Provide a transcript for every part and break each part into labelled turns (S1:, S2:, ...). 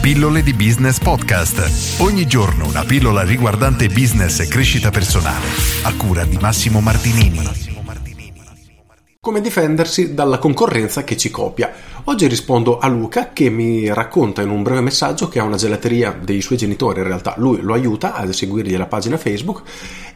S1: Pillole di Business Podcast. Ogni giorno una pillola riguardante business e crescita personale. A cura di Massimo Martinini.
S2: Come difendersi dalla concorrenza che ci copia. Oggi rispondo a Luca che mi racconta in un breve messaggio che ha una gelateria dei suoi genitori, in realtà lui lo aiuta ad seguirgli la pagina Facebook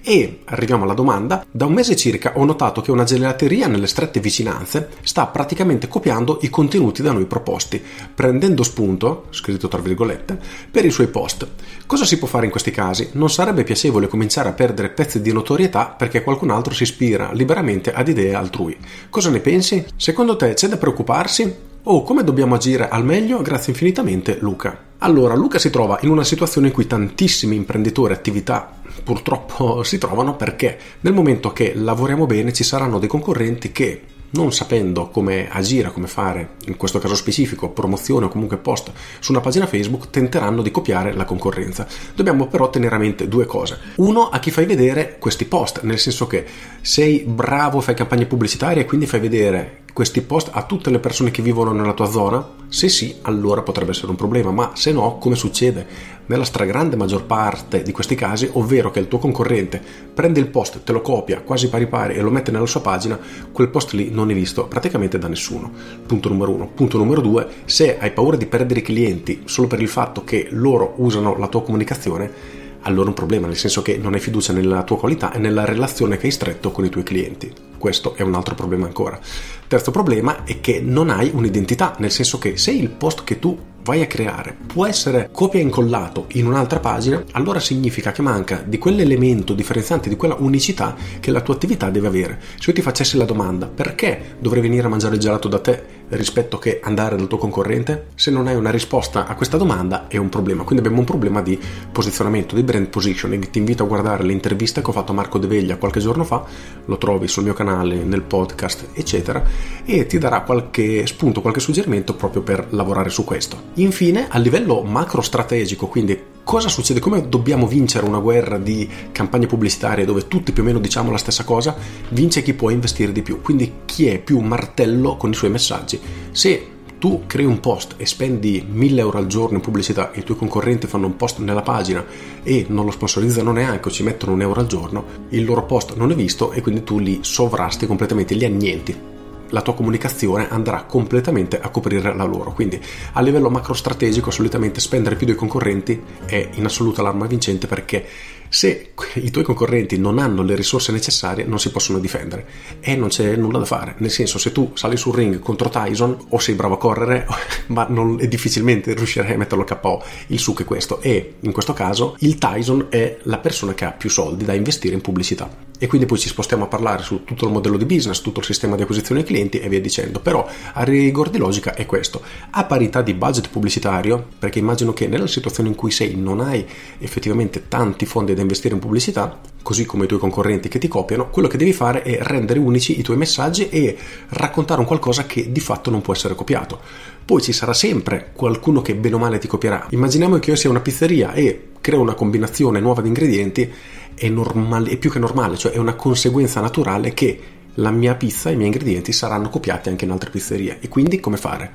S2: e arriviamo alla domanda, da un mese circa ho notato che una gelateria nelle strette vicinanze sta praticamente copiando i contenuti da noi proposti, prendendo spunto, scritto tra virgolette, per i suoi post. Cosa si può fare in questi casi? Non sarebbe piacevole cominciare a perdere pezzi di notorietà perché qualcun altro si ispira liberamente ad idee altrui. Cosa ne pensi? Secondo te c'è da preoccuparsi? Oh, come dobbiamo agire al meglio? Grazie infinitamente, Luca. Allora, Luca si trova in una situazione in cui tantissimi imprenditori e attività purtroppo si trovano perché nel momento che lavoriamo bene ci saranno dei concorrenti che non sapendo come agire, come fare, in questo caso specifico, promozione o comunque post su una pagina Facebook, tenteranno di copiare la concorrenza. Dobbiamo però tenere a mente due cose. Uno, a chi fai vedere questi post, nel senso che sei bravo, fai campagne pubblicitarie e quindi fai vedere questi post a tutte le persone che vivono nella tua zona? Se sì, allora potrebbe essere un problema, ma se no, come succede nella stragrande maggior parte di questi casi, ovvero che il tuo concorrente prende il post, te lo copia quasi pari pari e lo mette nella sua pagina, quel post lì non è visto praticamente da nessuno. Punto numero uno. Punto numero due, se hai paura di perdere i clienti solo per il fatto che loro usano la tua comunicazione, allora un problema, nel senso che non hai fiducia nella tua qualità e nella relazione che hai stretto con i tuoi clienti. Questo è un altro problema ancora. Terzo problema è che non hai un'identità, nel senso che se il post che tu vai a creare può essere copia e incollato in un'altra pagina, allora significa che manca di quell'elemento differenziante, di quella unicità che la tua attività deve avere. Se io ti facessi la domanda perché dovrei venire a mangiare il gelato da te rispetto che andare dal tuo concorrente, se non hai una risposta a questa domanda è un problema. Quindi abbiamo un problema di posizionamento, di brand positioning. Ti invito a guardare l'intervista che ho fatto a Marco De Veglia qualche giorno fa, lo trovi sul mio canale, nel podcast, eccetera, e ti darà qualche spunto, qualche suggerimento proprio per lavorare su questo. Infine, a livello macro strategico, quindi cosa succede? Come dobbiamo vincere una guerra di campagne pubblicitarie dove tutti più o meno diciamo la stessa cosa? Vince chi può investire di più, quindi chi è più martello con i suoi messaggi. Se tu crei un post e spendi 1000 euro al giorno in pubblicità e i tuoi concorrenti fanno un post nella pagina e non lo sponsorizzano neanche o ci mettono un euro al giorno, il loro post non è visto e quindi tu li sovrasti completamente, li annienti la tua comunicazione andrà completamente a coprire la loro. Quindi a livello macro strategico solitamente spendere più dei concorrenti è in assoluta l'arma vincente perché se i tuoi concorrenti non hanno le risorse necessarie non si possono difendere e non c'è nulla da fare. Nel senso se tu sali sul ring contro Tyson o sei bravo a correre ma non, difficilmente riuscirai a metterlo a KO. Il succo è questo e in questo caso il Tyson è la persona che ha più soldi da investire in pubblicità e quindi poi ci spostiamo a parlare su tutto il modello di business, tutto il sistema di acquisizione clienti e via dicendo. Però a rigor di logica è questo. A parità di budget pubblicitario, perché immagino che nella situazione in cui sei non hai effettivamente tanti fondi da investire in pubblicità, così come i tuoi concorrenti che ti copiano, quello che devi fare è rendere unici i tuoi messaggi e raccontare un qualcosa che di fatto non può essere copiato. Poi ci sarà sempre qualcuno che bene o male ti copierà. Immaginiamo che io sia una pizzeria e creo una combinazione nuova di ingredienti è, normale, è più che normale, cioè è una conseguenza naturale che la mia pizza e i miei ingredienti saranno copiati anche in altre pizzerie. E quindi come fare?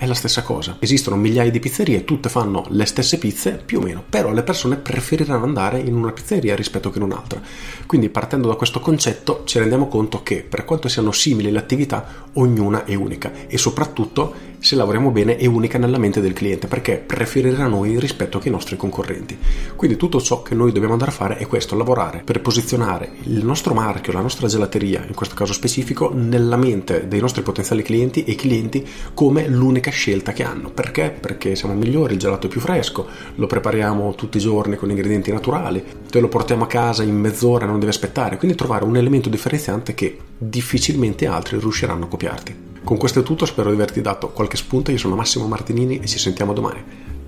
S2: È la stessa cosa. Esistono migliaia di pizzerie, tutte fanno le stesse pizze, più o meno, però le persone preferiranno andare in una pizzeria rispetto che in un'altra. Quindi partendo da questo concetto ci rendiamo conto che per quanto siano simili le attività, ognuna è unica e soprattutto se lavoriamo bene è unica nella mente del cliente perché preferirà noi rispetto che i nostri concorrenti. Quindi tutto ciò che noi dobbiamo andare a fare è questo, lavorare per posizionare il nostro marchio, la nostra gelateria, in questo caso specifico, nella mente dei nostri potenziali clienti e clienti come l'unica scelta che hanno. Perché? Perché siamo migliori, il gelato è più fresco, lo prepariamo tutti i giorni con ingredienti naturali, te lo portiamo a casa in mezz'ora, non devi aspettare, quindi trovare un elemento differenziante che difficilmente altri riusciranno a copiarti. Con questo è tutto, spero di averti dato qualche spunto. Io sono Massimo Martinini e ci sentiamo domani.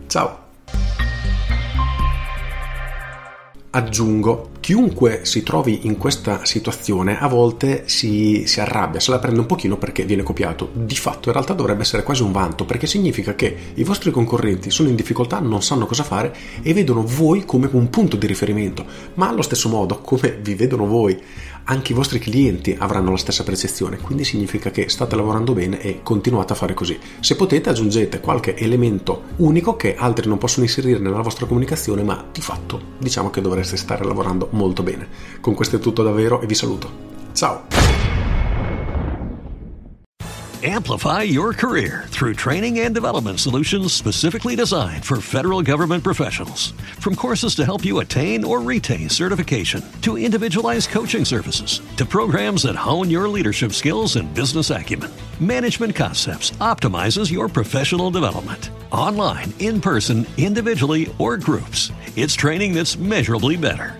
S2: Ciao! Aggiungo, chiunque si trovi in questa situazione a volte si, si, arrabbia, se la prende un pochino perché viene copiato. Di fatto in realtà dovrebbe essere quasi un vanto perché significa che i vostri concorrenti sono in difficoltà, non sanno cosa fare e vedono voi come un punto di riferimento, ma allo stesso modo come vi vedono voi anche i vostri clienti avranno la stessa percezione, quindi significa che state lavorando bene e continuate a fare così. Se potete aggiungete qualche elemento unico che altri non possono inserire nella vostra comunicazione, ma di fatto diciamo che dovreste stare lavorando molto bene. Con questo è tutto davvero e vi saluto. Ciao!
S3: Amplify your career through training and development solutions specifically designed for federal government professionals. From courses to help you attain or retain certification, to individualized coaching services, to programs that hone your leadership skills and business acumen, Management Concepts optimizes your professional development. Online, in person, individually, or groups, it's training that's measurably better.